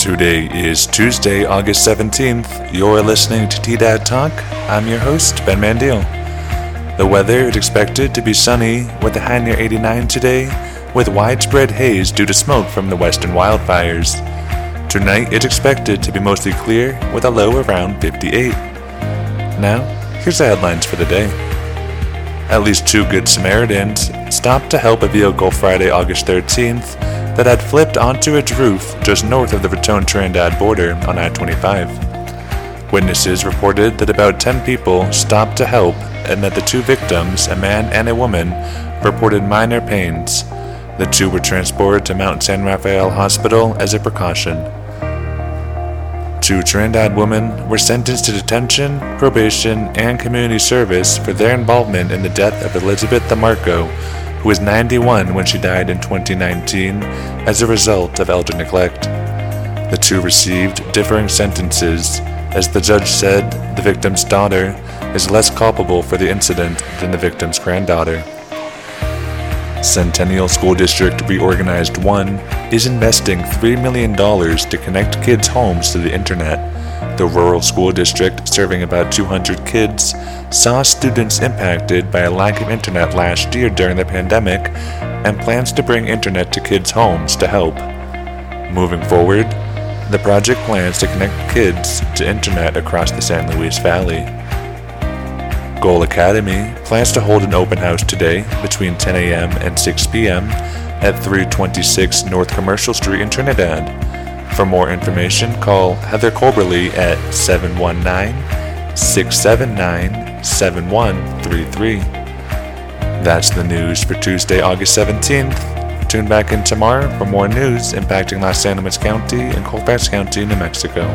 Today is Tuesday, August 17th. You're listening to T Dad Talk. I'm your host, Ben Mandiel. The weather is expected to be sunny with a high near 89 today, with widespread haze due to smoke from the western wildfires. Tonight it's expected to be mostly clear with a low around 58. Now, here's the headlines for the day. At least two Good Samaritans stopped to help a vehicle Friday, August 13th that had flipped onto its roof just north of the Raton Trinidad border on I 25. Witnesses reported that about 10 people stopped to help and that the two victims, a man and a woman, reported minor pains. The two were transported to Mount San Rafael Hospital as a precaution. Two Trinidad women were sentenced to detention, probation, and community service for their involvement in the death of Elizabeth DeMarco, who was 91 when she died in 2019 as a result of elder neglect. The two received differing sentences, as the judge said the victim's daughter is less culpable for the incident than the victim's granddaughter. Centennial School District Reorganized 1 is investing $3 million to connect kids' homes to the internet. The rural school district, serving about 200 kids, saw students impacted by a lack of internet last year during the pandemic and plans to bring internet to kids' homes to help. Moving forward, the project plans to connect kids to internet across the San Luis Valley. Goal Academy plans to hold an open house today between 10 a.m. and 6 p.m. at 326 North Commercial Street in Trinidad. For more information, call Heather Colberly at 719 679 7133. That's the news for Tuesday, August 17th. Tune back in tomorrow for more news impacting Las Animas County and Colfax County, New Mexico.